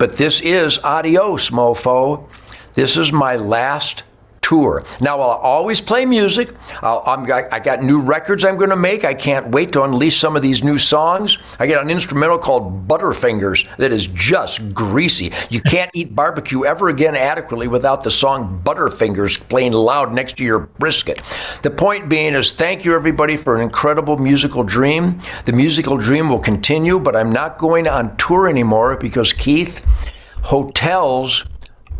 But this is adios, mofo. This is my last tour. Now, I'll always play music. I'm, I got new records I'm going to make. I can't wait to unleash some of these new songs. I got an instrumental called Butterfingers that is just greasy. You can't eat barbecue ever again adequately without the song Butterfingers playing loud next to your brisket. The point being is thank you everybody for an incredible musical dream. The musical dream will continue, but I'm not going on tour anymore because Keith, hotels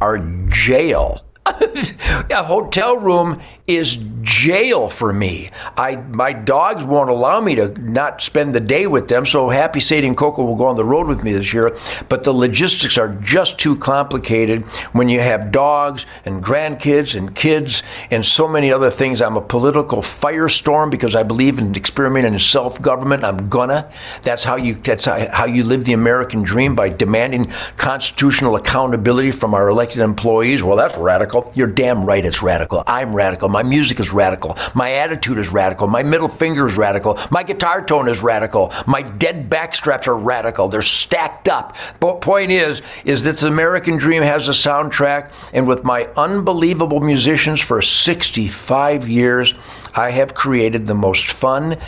are jail. a hotel room is jail for me. I my dogs won't allow me to not spend the day with them. So happy Sadie and Coco will go on the road with me this year. But the logistics are just too complicated when you have dogs and grandkids and kids and so many other things. I'm a political firestorm because I believe in experimenting in self-government. I'm gonna. That's how you that's how you live the American dream by demanding constitutional accountability from our elected employees. Well, that's radical. You're damn right it's radical. I'm radical. My music is radical. My attitude is radical. My middle finger is radical. My guitar tone is radical. My dead backstraps are radical. They're stacked up. But point is, is that the American Dream has a soundtrack, and with my unbelievable musicians for 65 years, I have created the most fun,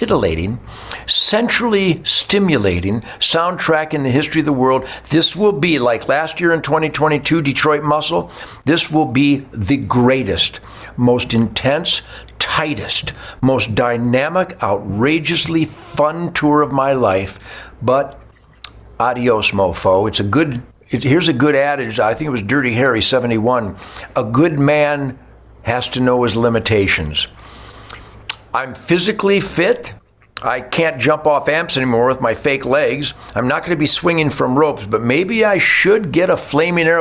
titillating, centrally stimulating soundtrack in the history of the world. This will be, like last year in 2022, Detroit Muscle, this will be the greatest, most intense, tightest, most dynamic, outrageously fun tour of my life. But adios, mofo. It's a good, it, here's a good adage. I think it was Dirty Harry 71. A good man has to know his limitations. I'm physically fit. I can't jump off amps anymore with my fake legs. I'm not going to be swinging from ropes, but maybe I should get a flaming arrow